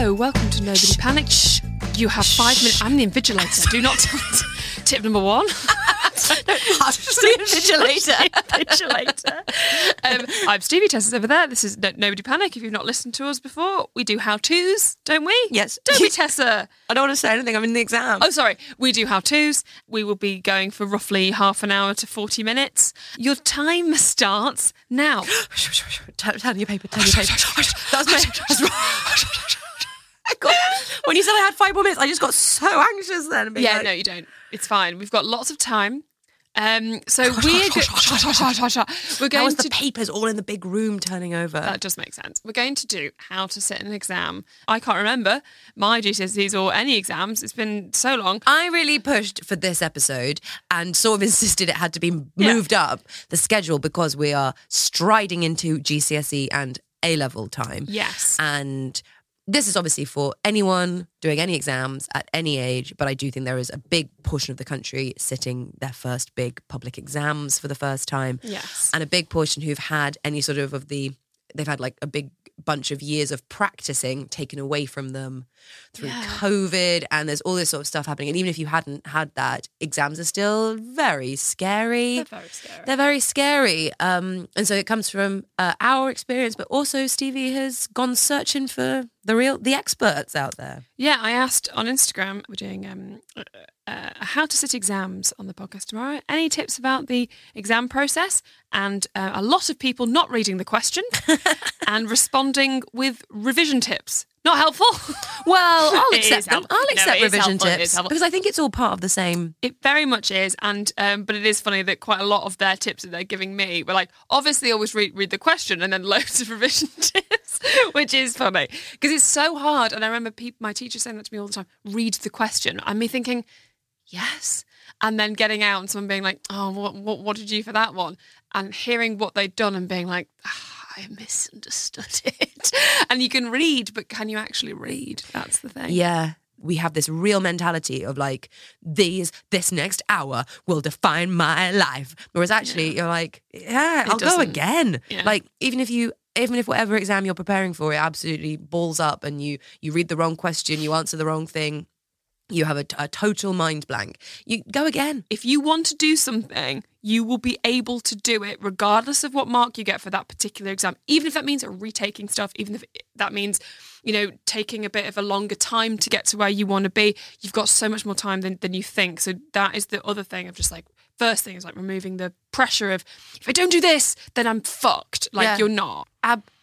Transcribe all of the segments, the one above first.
Hello, welcome to Nobody Panic. Shh. You have five minutes. I'm the invigilator. Do not tell Tip number one. Invigilator. invigilator. Um, I'm Stevie Tessa's over there. This is no- Nobody Panic. If you've not listened to us before, we do how to's, don't we? Yes. Don't we, Tessa? I don't want to say anything. I'm in the exam. Oh, sorry. We do how to's. We will be going for roughly half an hour to 40 minutes. Your time starts now. turn, turn your paper. Turn your paper. that was me. That's right. I got- when you said I had five more minutes, I just got so anxious then. Yeah, like, no, you don't. It's fine. We've got lots of time. Um, so we're, go- we're going was to the papers all in the big room turning over? That does make sense. We're going to do how to sit an exam. I can't remember my GCSEs or any exams. It's been so long. I really pushed for this episode and sort of insisted it had to be Yeah. moved up the schedule because we are striding into GCSE and A level time. Yes. And this is obviously for anyone doing any exams at any age, but I do think there is a big portion of the country sitting their first big public exams for the first time. Yes. And a big portion who've had any sort of of the they've had like a big bunch of years of practicing taken away from them through Yeah. COVID and there's all this sort of stuff happening. And even if you hadn't had that, exams are still very scary. They're very scary. They're very scary. Um, and so it comes from uh, our experience, but also Stevie has gone searching for the real, the experts out there. Yeah, I asked on Instagram. We're doing um, uh, how to sit exams on the podcast tomorrow. Any tips about the exam process? And uh, a lot of people not reading the question and responding with revision tips. Not helpful. Well, I'll accept them. helpful. I'll accept is revision helpful. Tips because I think it's all part of the same. It very much is, and um, but it is funny that quite a lot of their tips that they're giving me were like, obviously, always read read the question and then loads of revision tips, which is funny because it's so hard. And I remember peop my teacher saying that to me all the time: read the question, and me thinking, yes, and then getting out and someone being like, oh, what what, what did you do for that one? And hearing what they'd done and being like. "Ah, I misunderstood it. And you can read, but can you actually read? That's the thing. Yeah. We have this real mentality of like, these, this next hour will define my life. Whereas actually, you're like, yeah, I'll go doesn't. again. Yeah. Like, even if you, even if whatever exam you're preparing for, it absolutely balls up and you, you read the wrong question, you answer the wrong thing, you have a, a total mind blank, you go again. if you want to do something, you will be able to do it regardless of what mark you get for that particular exam. Even if that means retaking stuff, even if that means, you know, taking a bit of a longer time to get to where you want to be, you've got so much more time than, than you think. So that is the other thing of just like, first thing is like removing the pressure of, if I don't do this, then I'm fucked. Like Yeah. you're not.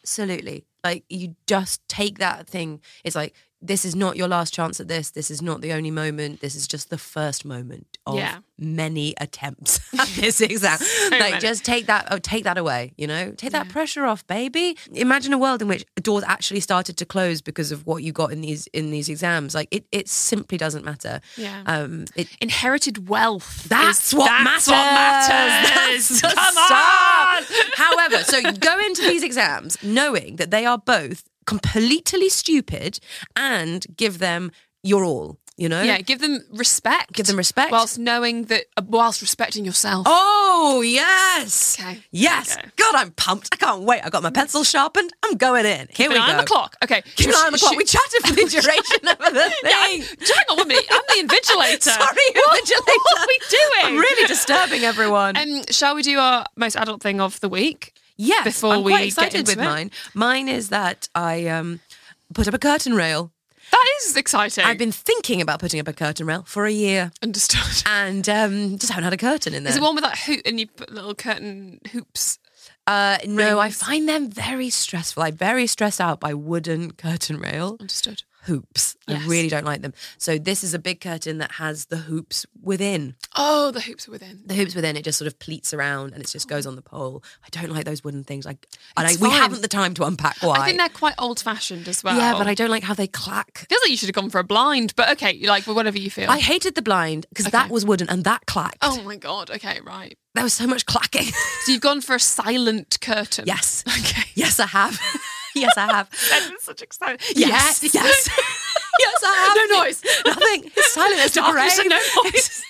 Absolutely. Like you just take that thing. It's like this is not your last chance at this. This is not the only moment. This is just the first moment of Yeah. many attempts at this exam. like many. just take that oh, take that away, you know? Take that pressure off, baby. Imagine a world in which doors actually started to close because of what you got in these in these exams. Like it it simply doesn't matter. Yeah. Um it Inherited wealth. that's is- what that's matters. what matters. That's Come on. However, so you go into these exams knowing that they are both completely stupid and give them your all. you know? Yeah, give them respect. Give them respect. Whilst knowing that, uh, whilst respecting yourself. Oh, yes. Okay. Yes. Okay. God, I'm pumped. I can't wait. I got my pencil sharpened. I'm going in. Here Keep we go. on the clock. Okay. Keep an eye on the clock. We chatted for the duration of the Yeah, thing. hang on one minute. I'm the invigilator. Sorry, what, invigilator. What are we doing? I'm really disturbing everyone. Um, shall we do our most adult thing of the week? Yes, before I'm we quite get excited with it. mine. Mine is that I um, put up a curtain rail. That is exciting. I've been thinking about putting up a curtain rail for a year understood. and um, just haven't had a curtain in there. Is it one with that hoop and you put little curtain hoops? Uh, no, I find them very stressful. I'm very stressed out by wooden curtain rail Understood. Hoops. Yes. I really don't like them. So this is a big curtain that has the hoops within. Oh, the hoops are within. The hoops within it just sort of pleats around and it just goes on the pole. I don't like those wooden things. Like, and I, we haven't the time to unpack why. I think they're quite old fashioned as well. yeah, but I don't like how they clack. Feels like you should have gone for a blind, but okay, you like whatever you feel. I hated the blind because that was wooden and that clacked. oh my god. Okay, right. There was so much clacking. So you've gone for a silent curtain. yes. Okay. Yes, I have. yes, I have. That is such excitement. Yes. Yes. yes, I have. No noise. Nothing. It's silent the Darkness and no noise.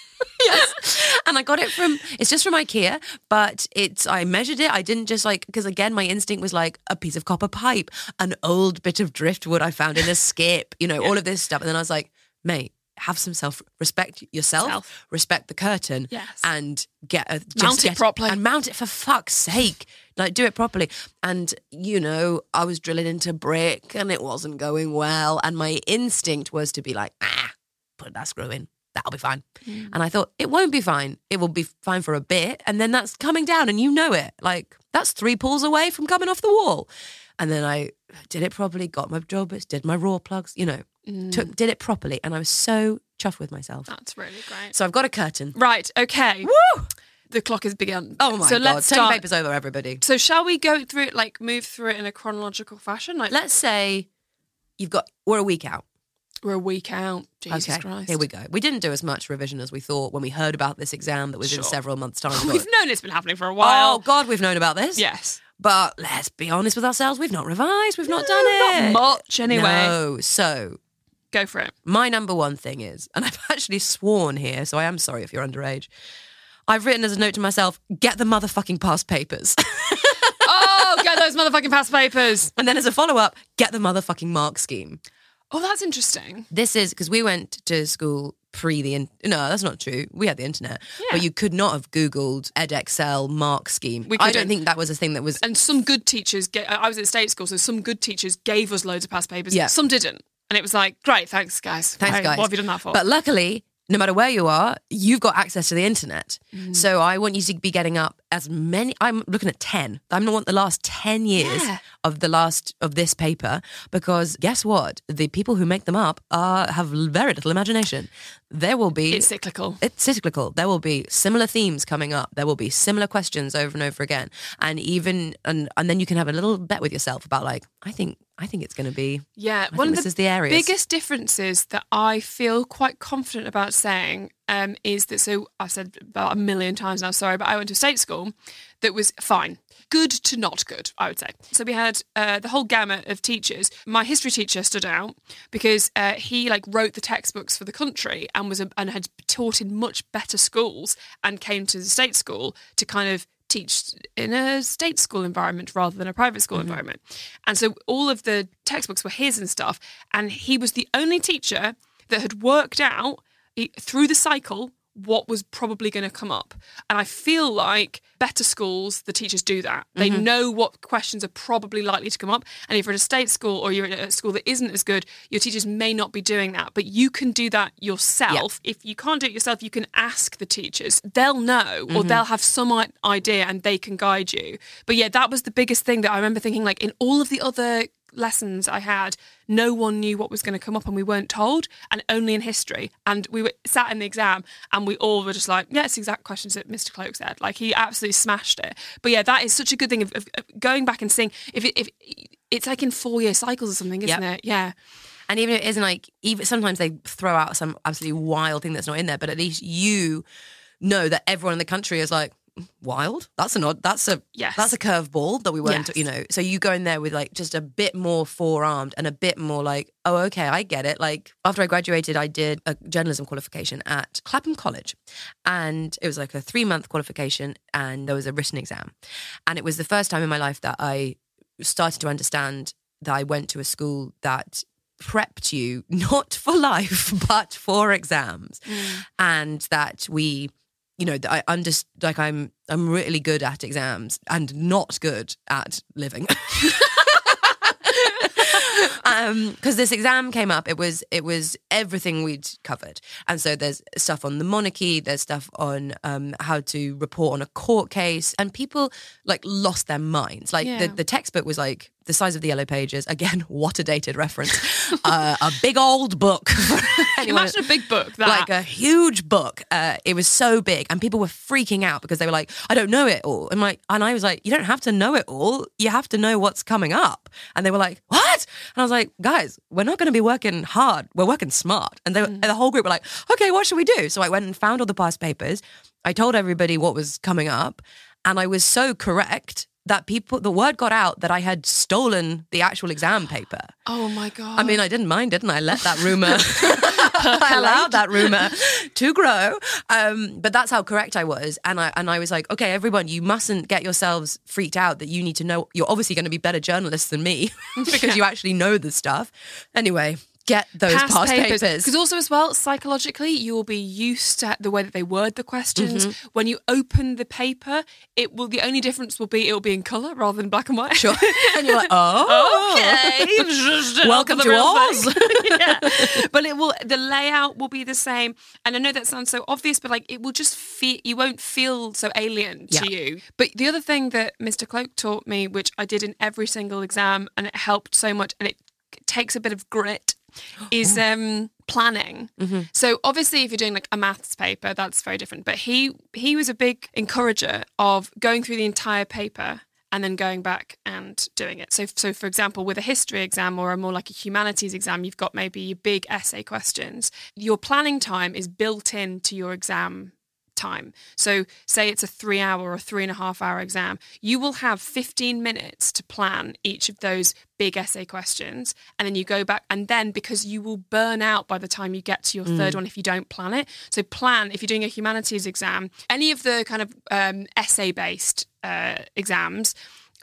yes. And I got it from it's just from IKEA, but it's I measured it. I didn't just like because again my instinct was like a piece of copper pipe, an old bit of driftwood I found in a skip, you know, all of this stuff. And then I was like, mate, have some self respect yourself, Self. respect the curtain, Yes. and get a just Mount it get- properly. and mount it for fuck's sake. Like do it properly. And you know, I was drilling into brick and it wasn't going well. And my instinct was to be like, ah, put that screw in. That'll be fine. Mm. And I thought, it won't be fine. It will be fine for a bit. And then that's coming down and you know it. Like that's three pulls away from coming off the wall. And then I did it properly, got my job bits, did my raw plugs, you know, Mm. took, did it properly. And I was so chuffed with myself. That's really great. So I've got a curtain. Right. Okay. Woo! The clock has begun. Oh my so God. Let's Turn start. papers over, everybody. So shall we go through it, like move through it in a chronological fashion? Like Let's say you've got, we're a week out. we're a week out. Jesus okay, Christ. here we go. We didn't do as much revision as we thought when we heard about this exam that was in several months' time. We've known it's been happening for a while. Oh God, we've known about this. Yes. But let's be honest with ourselves, we've not revised, we've not done it. Not much anyway. No. So Go for it. my number one thing is, and I've actually sworn here, so I am sorry if you're underage. I've written as a note to myself, get the motherfucking past papers. Oh, get those motherfucking past papers. and then as a follow up, get the motherfucking mark scheme. Oh, that's interesting. This is because we went to school pre the in- no, that's not true. We had the internet, Yeah. but you could not have Googled Edexcel mark scheme. We I don't think that was a thing that was. And some good teachers, I was at state school, so some good teachers gave us loads of past papers. Yeah. Some didn't. And it was like, great, thanks, guys. Thanks, guys. What have you done that for? But luckily, no matter where you are, you've got access to the internet. Mm. So I want you to be getting up as many. I'm looking at ten. I'm not want the last ten years Yeah. of the last of this paper because guess what? The people who make them up are have very little imagination. There will be it's cyclical. it's cyclical. There will be similar themes coming up. There will be similar questions over and over again, and even and and then you can have a little bet with yourself about like I think I think it's going to be Yeah, I one of the, the biggest differences that I feel quite confident about saying um, is that. So I've said about a million times now. Sorry, but I went to a state school that was fine, good to not good. I would say. So we had uh, the whole gamut of teachers. My history teacher stood out because uh, he like wrote the textbooks for the country and was a, and had taught in much better schools and came to the state school to kind of teach in a state school environment rather than a private school environment. And so all of the textbooks were his and stuff. And he was the only teacher that had worked out eh, through the cycle what was probably going to come up. And I feel like better schools, the teachers do that. They know what questions are probably likely to come up. And if you're at a state school or you're at a school that isn't as good, your teachers may not be doing that. But you can do that yourself. If you can't do it yourself, you can ask the teachers. They'll know or they'll have some idea and they can guide you. But yeah, that was the biggest thing that I remember thinking like in all of the other lessons I had, no one knew what was going to come up and we weren't told, and only in history. And we were sat in the exam and we all were just like, yeah, it's exact questions that Mr. Cloak said. Like he absolutely smashed it. But yeah, that is such a good thing of, of, of going back and seeing if it, if it's like in four year cycles or something, isn't Yep. it? Yeah. And even if it isn't like, even sometimes they throw out some absolutely wild thing that's not in there, but at least you know that everyone in the country is like, wild. That's an odd. That's a Yes. That's a curveball that we weren't. Yes. You know. So you go in there with like just a bit more forearmed and a bit more like, oh, okay, I get it. Like after I graduated, I did a journalism qualification at Clapham College, and it was like a three month qualification, and there was a written exam, and it was the first time in my life that I started to understand that I went to a school that prepped you not for life but for exams mm. and that we you know that I underst like I'm I'm really good at exams and not good at living. Um because this exam came up it was it was everything we'd covered. And so there's stuff on the monarchy there's stuff on um how to report on a court case and people like lost their minds. Like the, the textbook was like the size of the yellow pages again what a dated reference uh, a big old book anyone Imagine a big book. That. like a huge book. Uh, it was so big, and people were freaking out because they were like, "I don't know it all." And like, and I was like, "You don't have to know it all. You have to know what's coming up." And they were like, "What?" And I was like, "Guys, we're not going to be working hard. We're working smart." And, they, and the whole group were like, "Okay, what should we do?" So I went and found all the past papers. I told everybody what was coming up, and I was so correct that people the word got out that I had stolen the actual exam paper. oh my god. I mean, I didn't mind didn't I let that rumor. I allowed that rumor to grow, um, but that's how correct I was, and I and I was like, okay, everyone, you mustn't get yourselves freaked out that you need to know. You're obviously going to be better journalists than me because you actually know the stuff. Anyway, get those past, papers. Because also as well, psychologically, you will be used to the way that they word the questions. Mm-hmm. When you open the paper, it will. The only difference will be it will be in color rather than black and white. Sure. and you're like, oh, okay. Welcome to Oz. yeah. But it will. The layout will be the same. And I know that sounds so obvious, but like it will just feel. You won't feel so alien to Yeah. you. But the other thing that Mr. Cloak taught me, which I did in every single exam, and it helped so much, and it takes a bit of grit, is um planning. So obviously if you're doing like a maths paper, that's very different. But he he was a big encourager of going through the entire paper and then going back and doing it. So so for example, with a history exam or a more like a humanities exam, you've got maybe your big essay questions. Your planning time is built into your exam time. So, say it's a three hour or three and a half hour exam, you will have 15 minutes to plan each of those big essay questions. And then you go back, and then because you will burn out by the time you get to your third one if you don't plan it. So, plan if you're doing a humanities exam, any of the kind of um, essay based uh, exams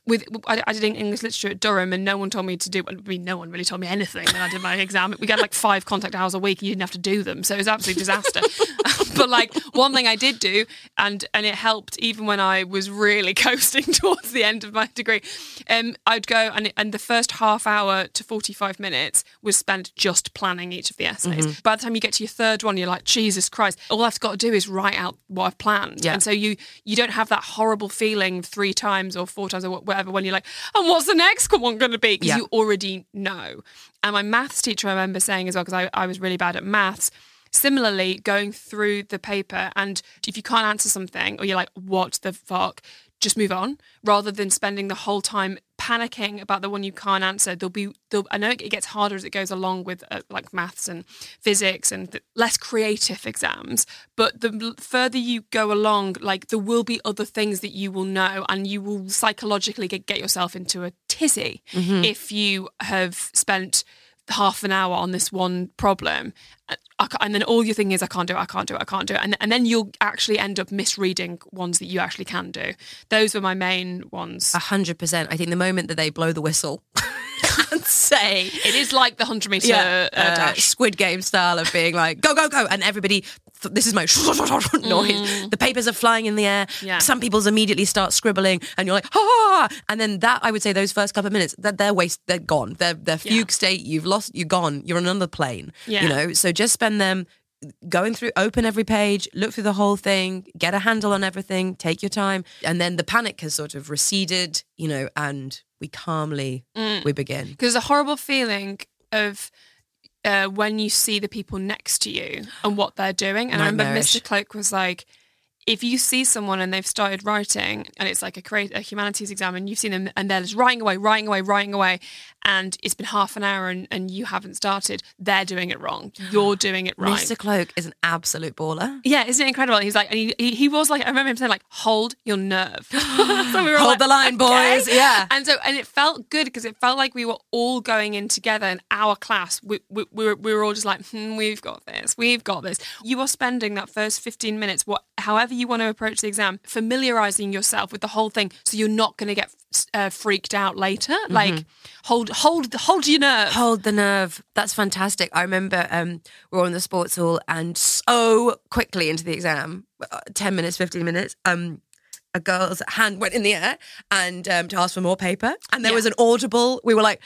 with I, I did English literature at Durham, and no one told me to do. I mean, no one really told me anything when I did my exam. We got like five contact hours a week, and you didn't have to do them, so it was absolute disaster. but like one thing I did do, and and it helped even when I was really coasting towards the end of my degree. Um, I'd go and and the first half hour to forty five minutes was spent just planning each of the essays. By the time you get to your third one, you're like, Jesus Christ! All I've got to do is write out what I've planned, Yeah. and so you you don't have that horrible feeling three times or four times or wh- whatever when you're like, and what's the next one going to be? Because Yeah. you already know. And my maths teacher, I remember saying as well, because I, I was really bad at maths. Similarly, going through the paper, and if you can't answer something, or you're like, what the fuck, just move on, rather than spending the whole time panicking about the one you can't answer. There'll be, there'll, I know it gets harder as it goes along with uh, like maths and physics and less creative exams. But the further you go along, like there will be other things that you will know, and you will psychologically get, get yourself into a tizzy if you have spent half an hour on this one problem uh, and then all your thing is I can't do it, I can't do it, I can't do it. And, and then you'll actually end up misreading ones that you actually can do. Those were my main ones. A hundred percent. I think the moment that they blow the whistle and say, It is like the 100 metre yeah, uh, uh. Squid Game style of being like, go, go, go. And everybody, this is my noise. The papers are flying in the air. Yeah. Some people's immediately start scribbling and you're like, ah. And then that, I would say those first couple of minutes, they're, they're waste, they're gone. They're, they're fugue state. You've lost, you're gone. You're on another plane. Yeah. You know, so just spend them going through open every page look through the whole thing get a handle on everything take your time and then the panic has sort of receded you know and we calmly we begin Because a horrible feeling of uh, when you see the people next to you and what they're doing. And I remember Mr. Cloak was like, if you see someone and they've started writing and it's like a create a humanities exam and you've seen them and they're just writing away, writing away, writing away, and it's been half an hour and, and you haven't started, they're doing it wrong. You're doing it right. Mr. Cloak is an absolute baller. Yeah, isn't it incredible? He's like, and he, he, he was like, I remember him saying like, hold your nerve. so we were Hold like, the line, "Okay." boys. Yeah. And so, and it felt good because it felt like we were all going in together in our class. We, we, we, were, we were all just like, hmm, we've got this, we've got this. You are spending that first 15 minutes, what, however you want to approach the exam, familiarizing yourself with the whole thing so you're not going to get uh, freaked out later. Like, hold, hold, hold your nerve. Hold the nerve. That's fantastic. I remember um, we were on the sports hall and so quickly into the exam, uh, 10 minutes, 15 minutes, um, a girl's hand went in the air and um, to ask for more paper. And there Yeah. was an audible, we were like,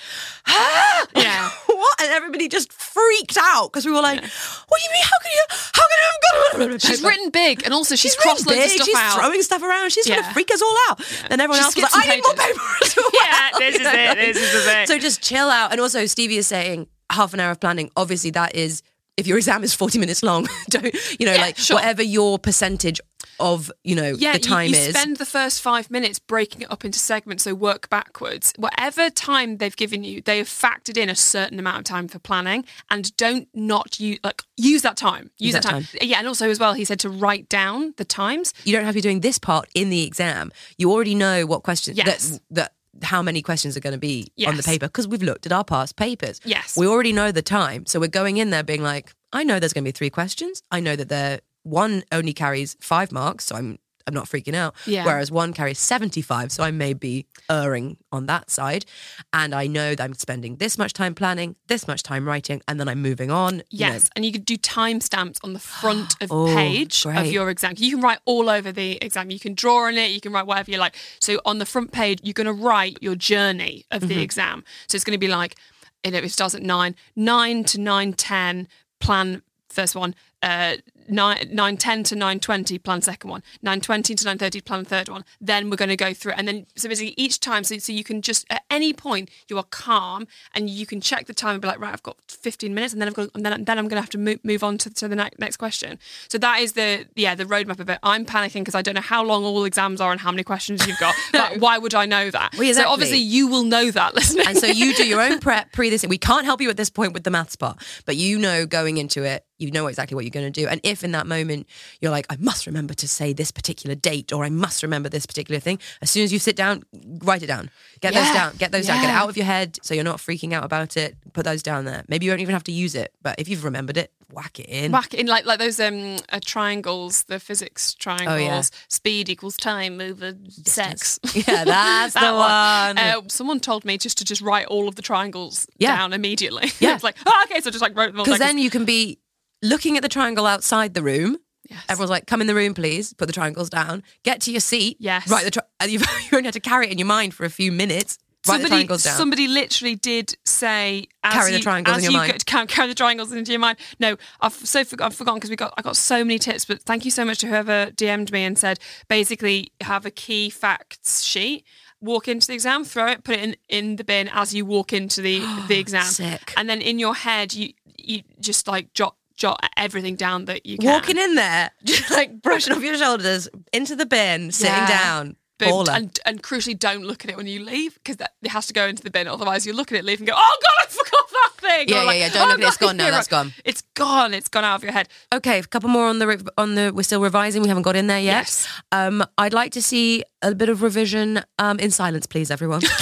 ah! Yeah. what? And everybody just freaked out because we were like, what do you mean? How can you, how can you have She's written big and also she's, She's crossed loads of stuff she's out. throwing stuff around. She's going Yeah. to freak us all out. And everyone She else was like, I need more paper as well. Yeah, this is it, this is the thing. So just chill out. And also, Stevie is saying half an hour of planning. Obviously, that is if your exam is forty minutes long. Don't you know? Yeah, like sure. whatever your percentage of you know yeah, the time you, is. spend the first five minutes breaking it up into segments, so work backwards. Whatever time they've given you, they have factored in a certain amount of time for planning, and don't not use like use that time. Use, Use that, time. Yeah, and also as well, he said to write down the times. you don't have to be doing this part in the exam. You already know what questions Yes. that that how many questions are going to be on the paper because we've looked at our past papers. Yes. we already know the time, so we're going in there being like, I know there's going to be three questions. I know that there one only carries five marks, so I'm I'm not freaking out. Yeah. Whereas one carries 75, so I may be erring on that side. And I know that I'm spending this much time planning, this much time writing, and then I'm moving on. you know. Yes, and you could do timestamps on the front of Oh, page of your exam. You can write all over the exam. You can draw on it. You can write whatever you like. So on the front page, you're going to write your journey of Mm-hmm. the exam. So it's going to be like, you know, it starts at nine, nine to nine ten. Plan first one. Uh, nine nine ten to nine twenty. Plan second one. Nine twenty to nine thirty. Plan third one. Then we're going to go through, it. and then so basically each time, so so you can just at any point you are calm and you can check the time and be like, right, I've got fifteen minutes, and then I've got, and then then I'm going to have to move, move on to, to the next next question. So that is the yeah the roadmap of it. I'm panicking because I don't know how long all exams are and how many questions you've got. But why would I know that? Well, exactly. So obviously you will know that, listening. And so you do your own prep pre this. We can't help you at this point with the maths part, but you know going into it, you know exactly what you're going to do. And if in that moment you're like, I must remember to say this particular date or I must remember this particular thing, as soon as you sit down, write it down. Get those down. Get those down. Get it out of your head so you're not freaking out about it. Put those down there. Maybe you don't even have to use it, but if you've remembered it, whack it in. Whack it in like like those um uh, triangles, the physics triangles. Oh, yeah. Speed equals time over sex. Yeah, that's the one. Uh, someone told me just to just write all of the triangles Yeah. down immediately. Yeah. it's like oh, okay, so just like wrote them all. Because then you can be looking at the triangle outside the room. Yes. Everyone's like, "Come in the room, please." Put the triangles down. Get to your seat. Yes. Right. The tri- and you've you only had to carry it in your mind for a few minutes. Write the triangles down. Somebody literally did say as Carry the triangles in your you mind. Go, carry, the triangles into your mind. No, I've so forg- I've forgotten because we got I got so many tips. But thank you so much to whoever DM'd me and said basically have a key facts sheet. Walk into the exam, throw it, put it in, in the bin as you walk into the the exam, Sick. and then in your head you you just like jot jot everything down that you can. Walking in there, just like brushing off your shoulders into the bin, sitting Yeah. down. Boom. And, and crucially, don't look at it when you leave because it has to go into the bin. Otherwise, you look at it, leave, and go, "Oh God, I forgot that thing." Yeah, Or yeah, yeah. Don't "Oh, look at it, It's gone now, you're gone. It's gone. It's gone out of your head. Okay, a couple more on the on the. We're still revising. We haven't got in there yet. Yes. Um, I'd like to see a bit of revision um, in silence, please, everyone.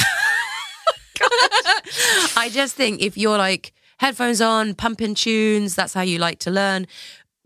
I just think if you're like headphones on, pumping tunes, that's how you like to learn.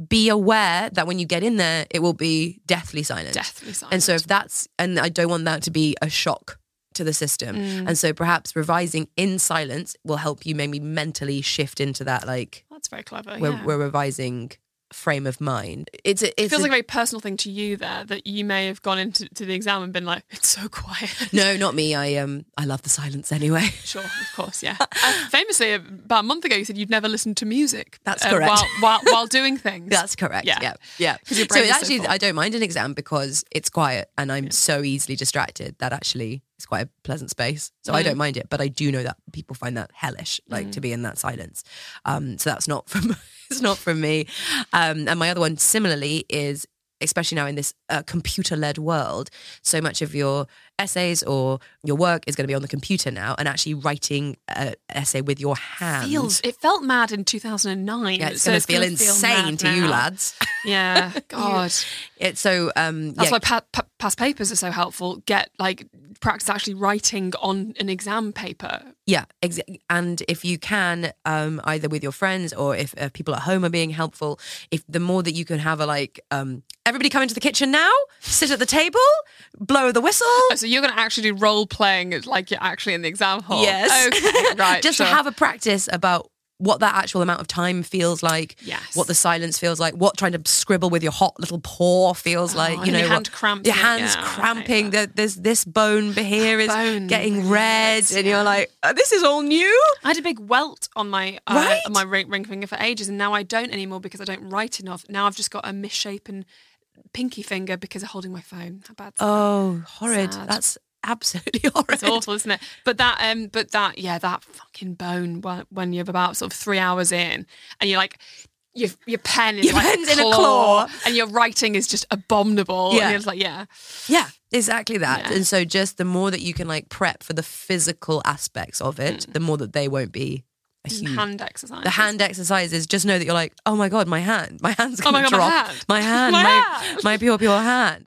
Be aware that when you get in there, it will be deathly silent. Deathly silent. And so if that's, and I don't want that to be a shock to the system. Mm. And so perhaps revising in silence will help you maybe mentally shift into that like That's very clever. we're, yeah. we're revising frame of mind. It's a, it feels a- like a very personal thing to you there that you may have gone into to the exam and been like, "It's so quiet." no, not me. I um I love the silence anyway. Sure, of course, yeah. Uh, famously, about a month ago, you said you'd never listened to music. That's uh, correct. While, while, while doing things. That's correct. Yeah. Yeah, yeah. So is so actually. I don't mind an exam because it's quiet and I'm so easily distracted that actually it's quite a pleasant space. So Mm. I don't mind it, but I do know that people find that hellish, like to be in that silence. Um, so that's not from it's not from me. Um, and my other one, similarly, is especially now in this uh, computer-led world, so much of your essays or your work is going to be on the computer now, and actually writing an essay with your hand Feels it felt mad in 2009. Yeah, it's so going to feel insane mad to you now. lads. Yeah, God. It's so um, That's yeah, why pa- pa- past papers are so helpful. Get like practice actually writing on an exam paper. Yeah, ex- and if you can, um, either with your friends or if uh, people at home are being helpful, if the more that you can have a like, um, everybody come into the kitchen now, sit at the table, blow the whistle. Oh, so you're going to actually do role playing like you're actually in the exam hall. Yes. Okay. Right. Just sure. to have a practice about what that actual amount of time feels like. Yes. What the silence feels like. What trying to scribble with your hot little paw feels like. and You know, your hand cramps Your hands yeah, cramping. that. There- There's this bone here is Bone, getting red, and you're like, "Uh, this is all new. I had a big welt on my uh, Right. on my ring, ring finger for ages, and now I don't anymore because I don't write enough. Now I've just got a misshapen pinky finger because of holding my phone. How bad? Oh, horrid. Sad. That's absolutely horrid. It's awful, isn't it? But that, um, but that, yeah, that fucking bone when, when you're about sort of three hours in, and you're like, your your pen is Your like pen's a in a claw, claw. and your writing is just abominable. Yeah. and you're like, yeah, Yeah, exactly that. Yeah. And so just the more that you can like prep for the physical aspects of it, the more that they won't be huge hand exercise. the hand exercises, just know that you're like, oh my god, my hand, my hand's Oh gonna God, my drop. hand. my hand, My my, hand. my pure, pure hand.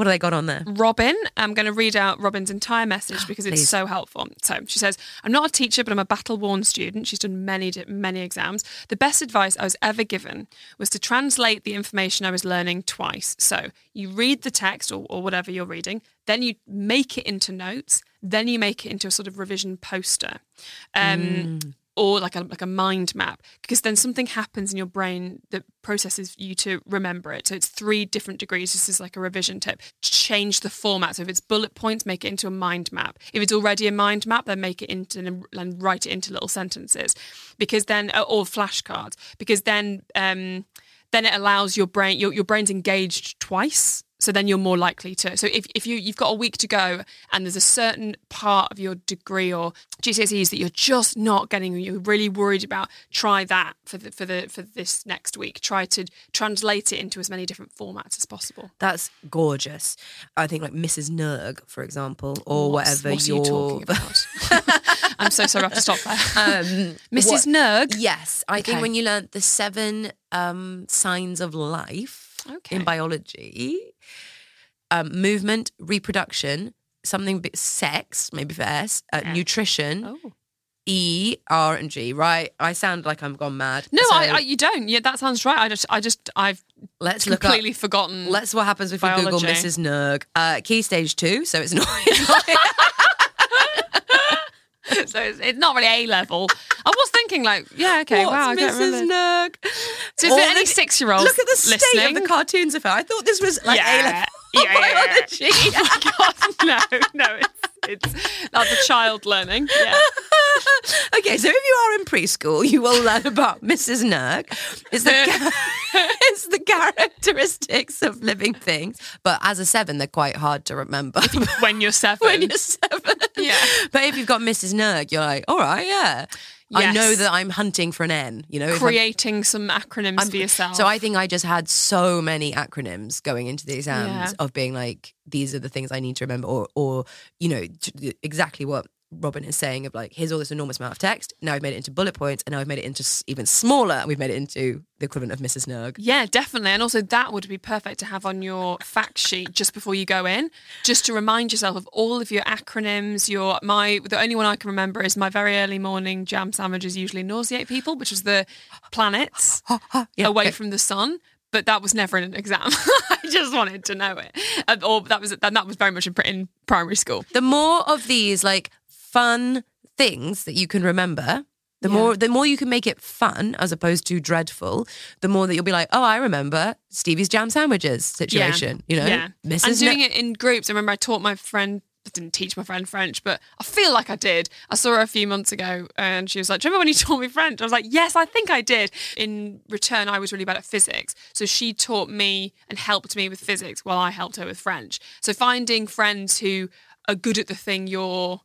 What do they got on there? Robin, I'm going to read out Robin's entire message because it's so helpful. So she says, I'm not a teacher, but I'm a battle worn student. She's done many, many exams. The best advice I was ever given was to translate the information I was learning twice. So you read the text or, or whatever you're reading, then you make it into notes, then you make it into a sort of revision poster. Um, Or like a like a mind map, because then something happens in your brain that processes you to remember it. So it's three different degrees. This is like a revision tip. Change the format. So if it's bullet points, make it into a mind map. If it's already a mind map, then make it into and write it into little sentences, because then or flashcards, because then um, then it allows your brain your your brain's engaged twice. So then you're more likely to. So if, if you you've got a week to go and there's a certain part of your degree or GCSEs that you're just not getting, you're really worried about, try that for the, for the for this next week. Try to translate it into as many different formats as possible. That's gorgeous. I think like Mrs. Nerg, for example, or What's- whatever what are your you talking about? I'm so sorry, I have to stop there. um, Mrs. what- Nerg. Yes, I think when you learnt the seven um, signs of life Okay. in biology, um, movement, reproduction, something bit sex, maybe for S, uh, nutrition, Oh. E, R, and G. Right? I sound like I'm gone mad. No, So I, I, you don't. Yeah, that sounds right. I just, I just, I've let's look completely up. forgotten. Let's what happens if we Google. Mrs. Nerg. Uh, key stage two, so it's not. It's not so it's, it's not really A level. I was thinking, like, yeah, okay, What's wow, I Mrs. Nerg? So if All there any six-year-olds Look at the state listening, of the cartoons of her. I thought this was like Yeah. A Yeah, yeah, yeah. biology. Oh my God, no, no, it's it's that's a child learning. Yeah. Okay, so if you are in preschool, you will learn about Mrs. Nerg. It's the, it's the characteristics of living things. But as a seven, they're quite hard to remember. when you're seven. when you're seven. Yeah. But if you've got Mrs. Nerg, you're like, all right, yeah. I know that I'm hunting for an N, you know? creating some acronyms I'm- for yourself. So I think I just had so many acronyms going into the exams Yeah. of being like, these are the things I need to remember, or, or you know, t- exactly what Robin is saying of like, here's all this enormous amount of text. Now I've made it into bullet points, and now I've made it into even smaller. and We've made it into the equivalent of Mrs. Nerg. Yeah, definitely. And also, that would be perfect to have on your fact sheet just before you go in, just to remind yourself of all of your acronyms. Your my the only one I can remember is my very early morning jam sandwiches usually nauseate people, which was the planets Yeah, away okay. from the sun. But that was never in an exam. I just wanted to know it, And- or that was and that was very much in, in primary school. The more of these like fun things that you can remember. The Yeah. more, the more you can make it fun as opposed to dreadful, the more that you'll be like, oh, I remember Stevie's jam sandwiches situation. You know, Yeah. Mrs. And doing it in groups. I remember I taught my friend, I didn't teach my friend French, but I feel like I did. I saw her a few months ago and she was like, Do you remember when you taught me French? I was like, Yes, I think I did. In return, I was really bad at physics. So she taught me and helped me with physics while I helped her with French. So finding friends who are good at the thing you're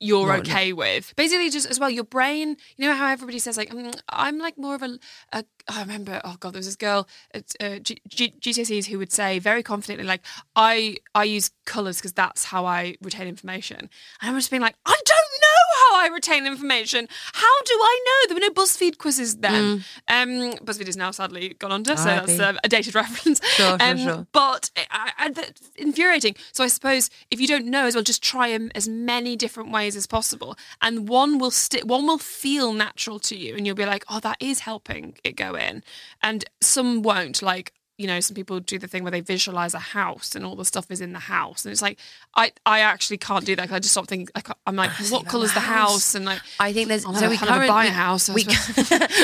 you're okay with. Basically, just as well, your brain. You know how everybody says like, "Mm, I'm like more of a. a I remember. Oh god, there was this girl at uh, G- G- GCSEs who would say very confidently like, I I use colours because that's how I retain information. And I'm just being like, I don't know how I retain information. How do I know? There were no BuzzFeed quizzes then. Um, BuzzFeed is now sadly gone under, so that's uh, a dated reference. Sure, sure, Um, sure. But I, I, that's infuriating. So I suppose if you don't know as well, just try 'em as many different ways as possible, and one will stick. One will feel natural to you, and you'll be like, "Oh, that is helping it go in," and some won't. Like you know, some people do the thing where they visualize a house and all the stuff is in the house, and it's like I, I actually can't do that. I just stop thinking. I am like, what colour's the house? And like, I think there's I'll so we currently buy a house, We,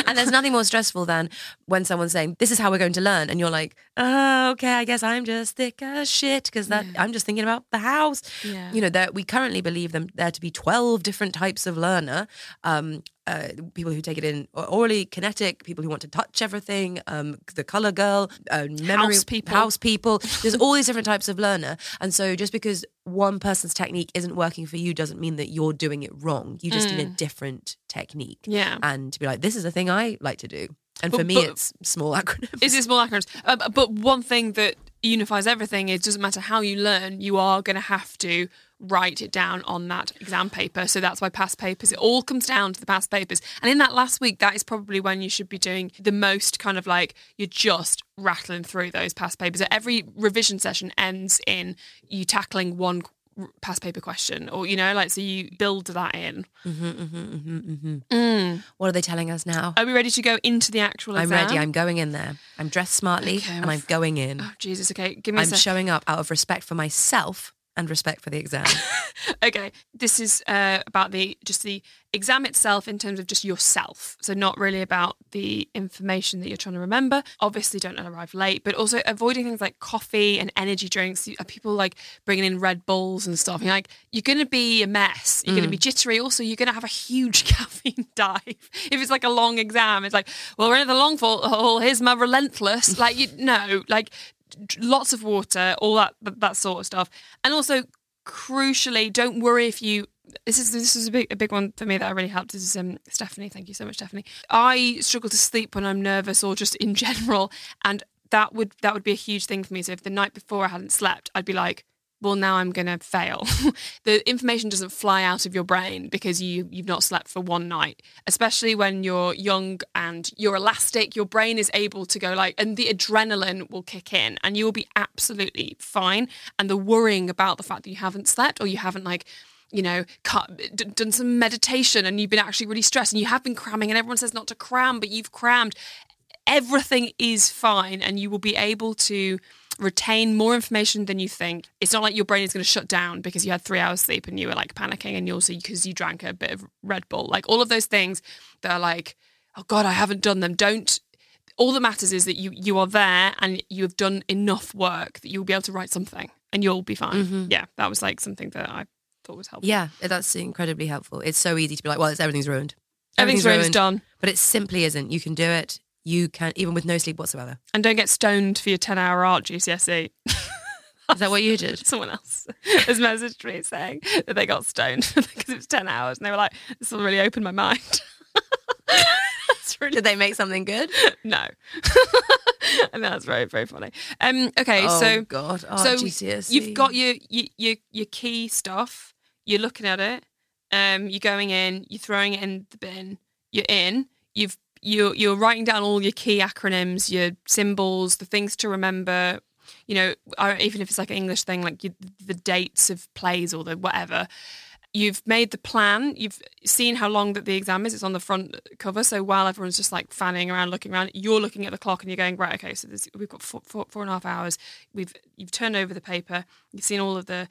and there's nothing more stressful than when someone's saying, "This is how we're going to learn," and you're like, "Oh, okay, I guess I'm just thick as shit because that I'm just thinking about the house." Yeah. You know, that we currently believe them there to be twelve different types of learner. Um, uh, people who take it in orally, kinetic, people who want to touch everything, um, the color girl, uh, memory House people. house people. There's all these different types of learner, and so just because one person's technique isn't working for you doesn't mean that you're doing it wrong. You just need a different technique. Mm. Yeah. and to be like, this is the thing I like to do. And But- for me, but- it's small acronyms. Is it small acronyms? Uh, but one thing that unifies everything is doesn't matter how you learn, you are going to have to write it down on that exam paper. So that's why past papers, it all comes down to the past papers. And in that last week, that is probably when you should be doing the most kind of like you're just rattling through those past papers. Every revision session ends in you tackling one past paper question or you know like so you build that in mm-hmm, mm-hmm, mm-hmm, mm. what are they telling us now? are we ready to go into the actual I'm ready. I'm going in there. I'm dressed smartly Okay, and I'm I'm going in. oh jesus okay give me a I'm showing up out of respect for myself and respect for the exam. okay this is uh, about the just the exam itself in terms of just yourself. So not really about the information that you're trying to remember. Obviously don't arrive late but also avoiding things like coffee and energy drinks. You- people like bringing in red bulls and stuff. You're like you're gonna be a mess. You're gonna be jittery. Also you're gonna have a huge caffeine dive. If it's like a long exam it's like well we're in the long fall haul here's my relentless like you no like lots of water, all that that sort of stuff, and also crucially, don't worry if you. This is this is a big a big one for me that really helped. This is um, Stephanie. Thank you so much, Stephanie. I struggle to sleep when I'm nervous or just in general, and that would that would be a huge thing for me. So if the night before I hadn't slept, I'd be like, well, now I'm going to fail. the information doesn't fly out of your brain because you you've not slept for one night. Especially when you're young and you're elastic, your brain is able to go like, and the adrenaline will kick in, and you will be absolutely fine. And the worrying about the fact that you haven't slept or you haven't like you know, cut, d- done some meditation and you've been actually really stressed and you have been cramming and everyone says not to cram, but you've crammed. Everything is fine and you will be able to retain more information than you think. It's not like your brain is going to shut down because you had three hours sleep and you were like panicking and you also because you drank a bit of Red Bull. Like all of those things that are like, oh God, I haven't done them. Don't all that matters is that you you are there and you have done enough work that you'll be able to write something and you'll be fine. Mm-hmm. Yeah, that was like something that I thought was helpful. Yeah, that's incredibly helpful. It's so easy to be like, well, it's everything's ruined. Everything's ruined, it's done. But it simply isn't. You can do it. You can, even with no sleep whatsoever. And don't get stoned for your 10 hour art GCSE. Is that what you did? Someone else has messaged me saying that they got stoned because it was 10 hours. And they were like, this will really open my mind. Really Did they make something good? No. and that's very, very funny. Um, okay, Oh, so God. Oh, so GCSE. you've got your, your your your key stuff. You're looking at it. Um, you're going in. You're throwing it in the bin. You're in. You've you're you're writing down all your key acronyms, your symbols, the things to remember. You know, uh, even if it's like an English thing, like you, the dates of plays or the whatever. You've made the plan. You've seen how long that the exam is. It's on the front cover. So while everyone's just like fanning around, looking around, you're looking at the clock and you're going, right, okay, so we've got four, four, four and a half hours. We've you've turned over the paper. You've seen all of the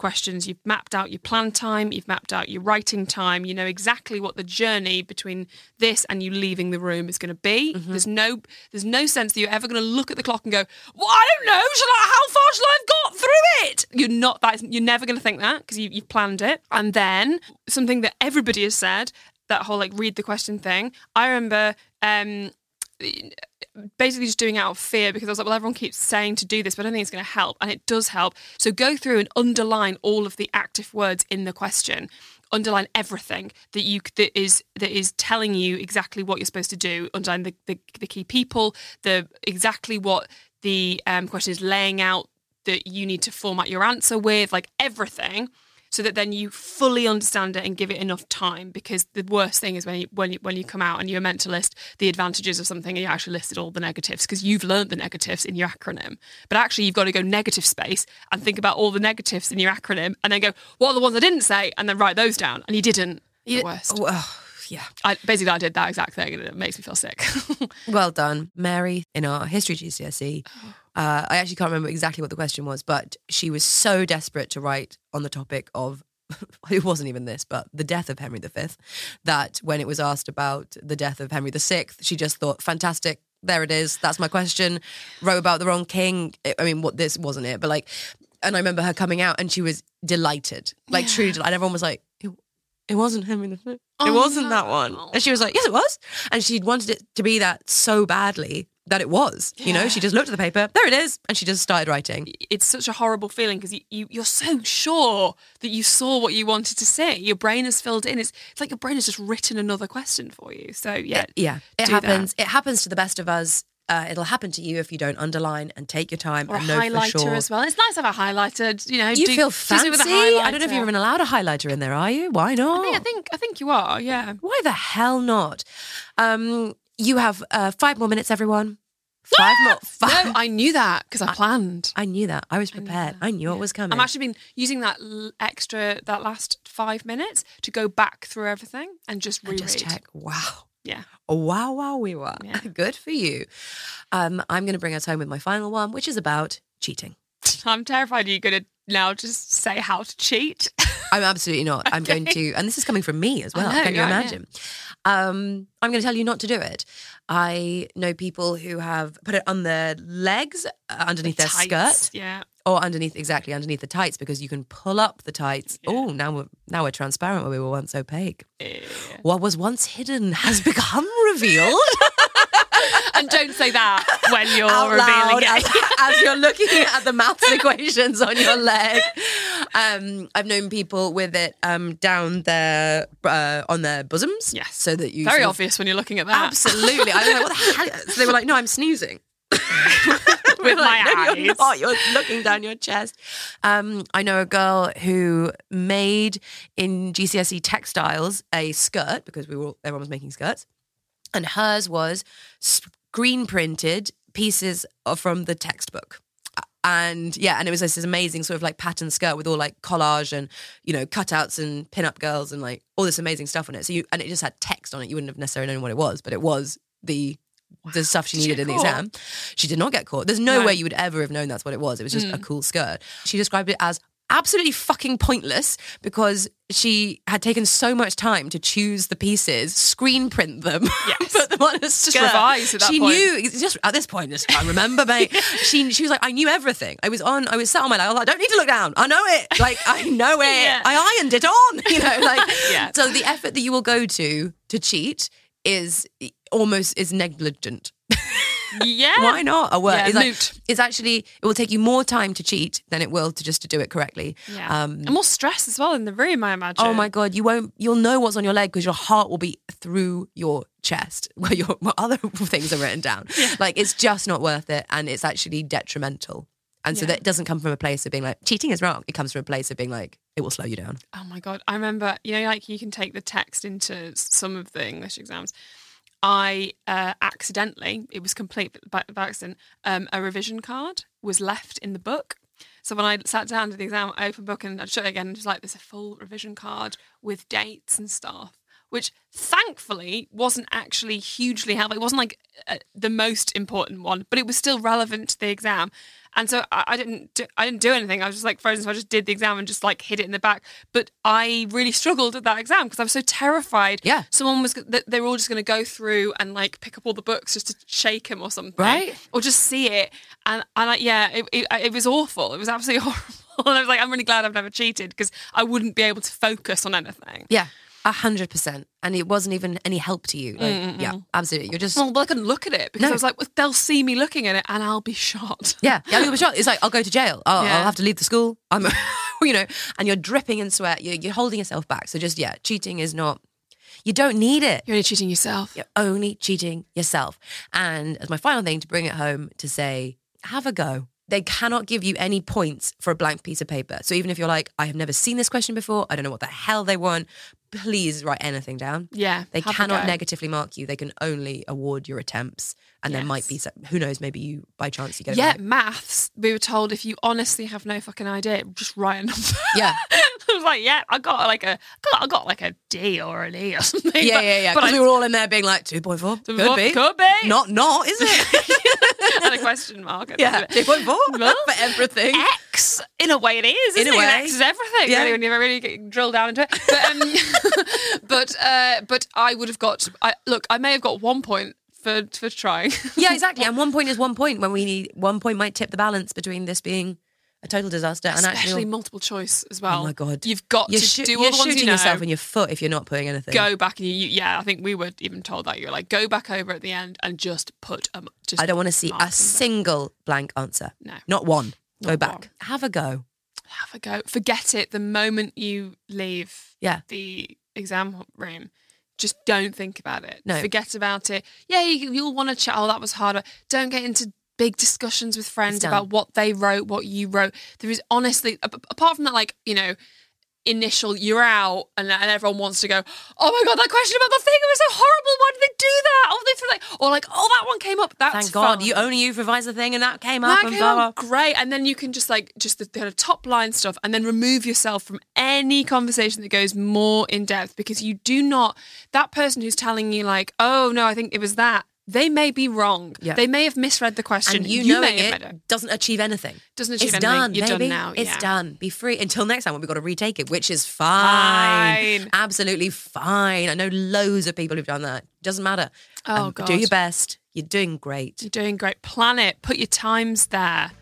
questions. You've mapped out your plan time. You've mapped out your writing time. You know exactly what the journey between this and you leaving the room is going to be. There's no there's no sense that you're ever going to look at the clock and go, well, I don't know. Shall I, how far shall I have got through it? You're not that. You're never going to think that because you, you've planned it. And then something that everybody has said. That whole like read the question thing. I remember um, basically just doing out of fear because I was like, well, everyone keeps saying to do this, but I don't think it's going to help. And it does help. So go through and underline all of the active words in the question. Underline everything that you that is that is telling you exactly what you're supposed to do. Underline the, the, the key people, the exactly what the um, question is laying out that you need to format your answer with, like everything so that then you fully understand it and give it enough time because the worst thing is when you when you when you come out and you're meant to list the advantages of something and you actually listed all the negatives because you've learned the negatives in your acronym. But actually you've got to go negative space and think about all the negatives in your acronym and then go what are the ones I didn't say? and then write those down. And you didn't. You the worst. Oh, oh, yeah. I, basically I did that exact thing and it makes me feel sick. Well done, Mary. In our history GCSE, oh. Uh, I actually can't remember exactly what the question was, but she was so desperate to write on the topic of. It wasn't even this, but the death of Henry V. That when it was asked about the death of Henry VI, she just thought, "Fantastic, there it is. That's my question." Wrote about the wrong king. I mean, what this wasn't it, but like, and I remember her coming out and she was delighted, like truly delighted. And everyone was like, "It, it wasn't Henry V. It Oh, wasn't that one." And she was like, "Yes, it was." And she wanted it to be that so badly that it was. You know, she just looked at the paper. There it is, and she just started writing. it's such a horrible feeling because you, you you're so sure that you saw what you wanted to see. Your brain has filled in. It's, it's like your brain has just written another question for you. So yeah, Yeah, it happens. that. It happens to the best of us. Uh, it'll happen to you if you don't underline and take your time Or a and know highlighter for sure. as well. It's nice to have a highlighter. You know, You do- feel fancy. it with a I don't know if you're even allowed a highlighter in there, are you? Why not? I think, I think I think you are. Yeah. Why the hell not? Um, you have uh, five more minutes, everyone. Five more. Five. No, I knew that because I planned. I knew that. I was prepared. I knew, it was coming. I'm actually been using that l- extra that last five minutes to go back through everything and just And just check. Wow. Yeah. Wow, wow, we were. Yeah. Good for you. Um, I'm going to bring us home with my final one, which is about cheating. I'm terrified you're going to now just say how to cheat. I'm absolutely not. I'm going to, and this is coming from me as well. know, Can you yeah, yeah. imagine? Um, I'm going to tell you not to do it. I know people who have put it on their legs, uh, underneath their Tights, skirt, Yeah. or underneath exactly underneath the tights, because you can pull up the tights. Oh, now we're now we're transparent where we were once opaque. What was once hidden has become revealed. and don't say that when you're out revealing loud it. as, as you're looking at the maths equations on your leg. Um, I've known people with it um, down their uh, on their bosoms. Yes. so that you Very sort of- obvious when you're looking at that. Absolutely. I was like, what the hell? So they were like, no, I'm sneezing. With my no, You're eyes. not. You're looking down your chest. Um, I know a girl who made in GCSE textiles a skirt because we were all, everyone was making skirts, and hers was screen printed pieces from the textbook. And yeah, and it was this amazing sort of like pattern skirt with all like collage and you know cutouts and pin-up girls and like all this amazing stuff on it. So you and it just had text on it. You wouldn't have necessarily known what it was, but it was the the stuff she Did she needed in get the exam. She did not get caught. There's no No. way you would ever have known that's what it was. It was just a mm. cool skirt. She described it as absolutely fucking pointless because she had taken so much time to choose the pieces, screen print them, Yes. put them on a skirt. revise at that she point. knew just at this point. Just, I remember, mate. she she was like, I knew everything. I was on. I was sat on my lap. I was like, I don't need to look down. I know it. Like I know it. Yeah. I ironed it on. You know, like Yeah. so the effort that you will go to to cheat is almost is negligent. Yeah. Why not? A word. Yeah, it's, like- it's actually it will take you more time to cheat than it will to just to do it correctly. Yeah. Um, and more stress as well in the room, I imagine. oh my god, you won't. You'll know what's on your leg because your heart will be through your chest where your where other things are written down. Like it's just not worth it, and it's actually detrimental. And so Yeah. that doesn't come from a place of being like cheating is wrong. It comes from a place of being like it will slow you down. Oh my god! I remember, you know, like you can take the text into some of the English exams. I uh, accidentally, it was complete by, by accident, um, a revision card was left in the book. So when I sat down to the exam, I opened the book and I shut it again, was like, there's a full revision card with dates and stuff, which thankfully wasn't actually hugely helpful. It wasn't like uh, the most important one, but it was still relevant to the exam. And so I, I didn't, do, I didn't do anything. I was just like frozen. So I just did the exam and just like hid it in the back. But I really struggled at that exam because I was so terrified. Yeah. someone was that they were all just going to go through and like pick up all the books just to shake them or something, Right. Or just see it. And and I, yeah, it, it, it was awful. It was absolutely horrible. And I was like, I'm really glad I've never cheated because I wouldn't be able to focus on anything. Yeah, a hundred percent. And it wasn't even any help to you. Like, yeah, absolutely. You're just Well, I couldn't look at it because No. I was like, well, they'll see me looking at it and I'll be shot. Yeah, yeah, you'll be shocked. It's like I'll go to jail. I'll, Yeah. I'll have to leave the school. I'm, you know, and you're dripping in sweat. You're, you're holding yourself back. So just yeah, cheating is not. You don't need it. You're only cheating yourself. You're only cheating yourself. And as my final thing to bring it home to say, have a go. They cannot give you any points for a blank piece of paper. So even if you're like, I have never seen this question before, I don't know what the hell they want, please write anything down. Yeah, They cannot negatively mark you. They can only award your attempts. And there might be, who knows, maybe you, by chance, you get it Yeah, right. maths. We were told if you honestly have no fucking idea, just write a number. Yeah. I was like, yeah, I got like a, got, like a D or an E or something. Yeah, but, yeah, yeah. Because we were all in there being like, 2.4. Could What- be. could be. Not, not, is it? and a question mark. yeah. end of it. 2.4 Well, for everything. X, in a way, it is. In a it? way. X is everything. Yeah. Really, when you really get, drill down into it. But, um, but, uh, but I would have got. I, look, I may have got one point for for trying. Yeah, exactly. And one point is one point when we need one point might tip the balance between this being a total disaster and Especially actually. multiple choice as well. Oh my god! You've got you're to shoo- do all you're the ones shooting you know. yourself in your foot if you're not putting anything. go back and you, yeah i think we were even told that you're like go back over at the end and just put um just I don't want to see a single blank answer. No. not one. go back. one. Have a go. have a go forget it the moment you leave Yeah. the exam room just don't think about it. No. forget about it. Yeah you, you'll want to chat oh that was harder don't get into big discussions with friends about what they wrote what you wrote. There is honestly apart from that like you know initial you're out and, and everyone wants to go oh my god that question about the thing it was so horrible why did they do that. Oh they threw like or like oh that one came up. That's Thank God. fine. you only revised the thing and that came up that and came blah, blah. great. And then you can just like just the kind of top line stuff and then remove yourself from any conversation that goes more in depth because you do not that person who's telling you like oh no I think it was that they may be wrong Yeah. they may have misread the question And you, may knowing it it. doesn't achieve anything. Doesn't achieve it's anything. done. You're done now, It's yeah. done. Be free until next time when we've got to retake it, which is fine. Fine. Absolutely fine. I know loads of people who've done that. Doesn't matter. Um, Oh, Do your best. You're doing great. You're doing great. Plan it. Put your times there.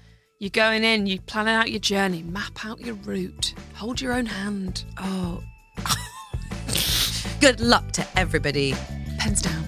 You're going in. You're planning out your journey. Map out your route. Hold your own hand. Oh. Good luck to everybody. Pens down.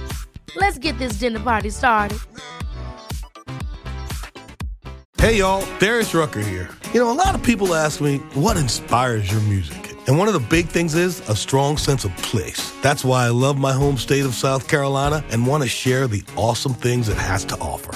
Let's get this dinner party started. Hey, y'all, Darius Rucker here. You know, a lot of people ask me, what inspires your music? And one of the big things is a strong sense of place. That's why I love my home state of South Carolina and want to share the awesome things it has to offer.